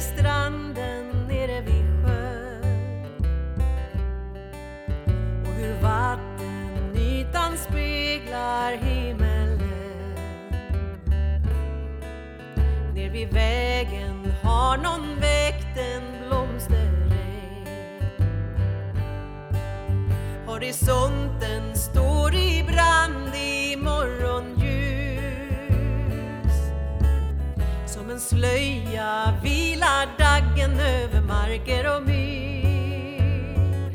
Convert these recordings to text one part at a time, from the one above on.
stranden nere vid sjön och hur vattenytan speglar himmelen. Ner vid vägen har någon väckt en blomsteräng. Horisonten står i brand i morgonljus som en slöja marker och myr.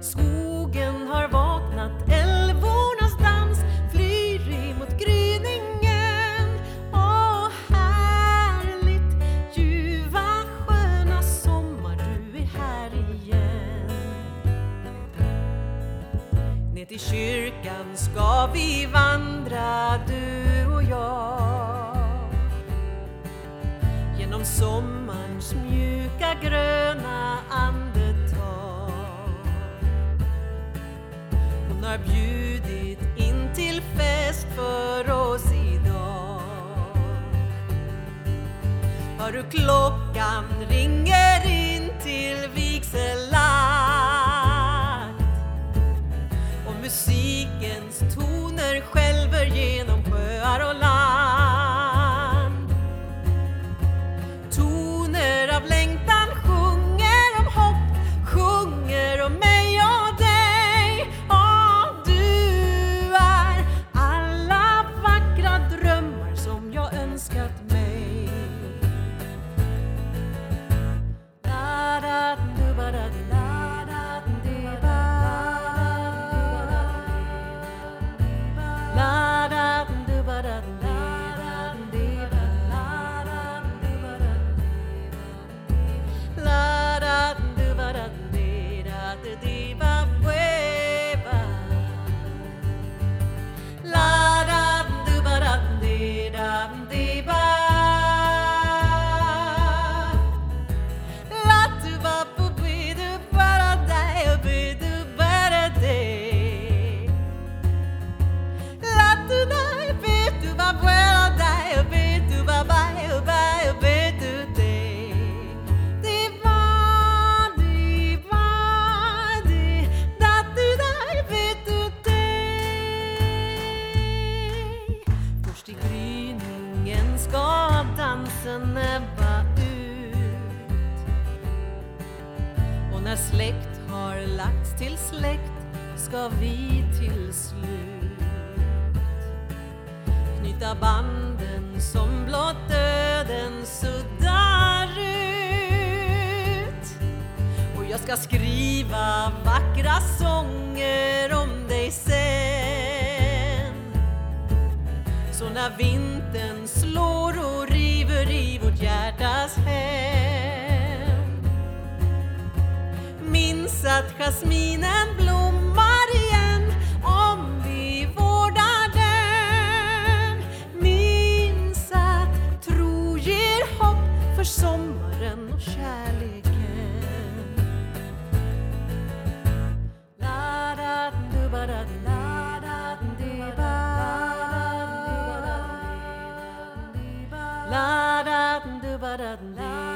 Skogen har vaknat, älvornas dans flyr emot gryningen. Åh, härligt, ljuva sköna sommar, du är här igen. Ner till kyrkan ska vi vandra, du och jag. Genom sommarns mjuka gröna andetag. Hon har bjudit in till fest för oss idag. Hör du klockan ringer Sen ska dansen ebba ut. Och när släkt har lagts till släkt ska vi till slut knyta banden som blott döden suddar ut. Och jag ska skriva vackra sånger om dig sen. Så när vintern jasminen blommar igen om vi vårdar den. Minns att tro ger hopp för sommaren och kärleken. La, da, du, ba, da, la, da, di, ba. La, da, du, ba, da, la.